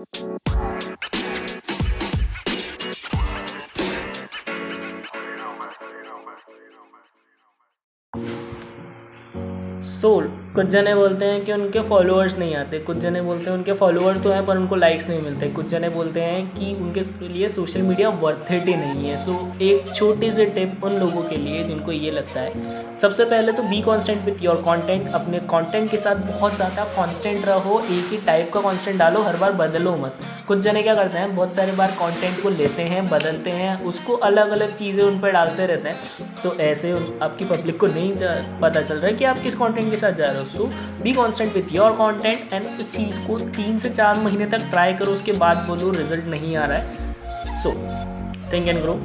Música soul कुछ जने बोलते हैं कि उनके फॉलोअर्स नहीं आते, कुछ जने बोलते हैं उनके फॉलोअर्स तो हैं पर उनको लाइक्स नहीं मिलते, कुछ जने बोलते हैं कि उनके लिए सोशल मीडिया वर्थ इट ही नहीं है। सो एक छोटी सी टिप उन लोगों के लिए जिनको ये लगता है। सबसे पहले तो be constant with your content अपने कॉन्टेंट के साथ बहुत ज़्यादा कॉन्स्टेंट रहो, एक ही टाइप का कॉन्स्टेंट डालो, हर बार बदलो मत। कुछ जने क्या करते हैं बहुत सारे बार कंटेंट को लेते हैं बदलते हैं उसको अलग अलग चीज़ें उन पर डालते रहते हैं। सो so, ऐसे आपकी पब्लिक को नहीं पता चल रहा है कि आप किस कंटेंट के साथ जा रहे हो। So be constant with your content and उस चीज़ को तीन से चार महीने तक ट्राई करो उसके बाद बोलो रिज़ल्ट नहीं आ रहा है। So think and grow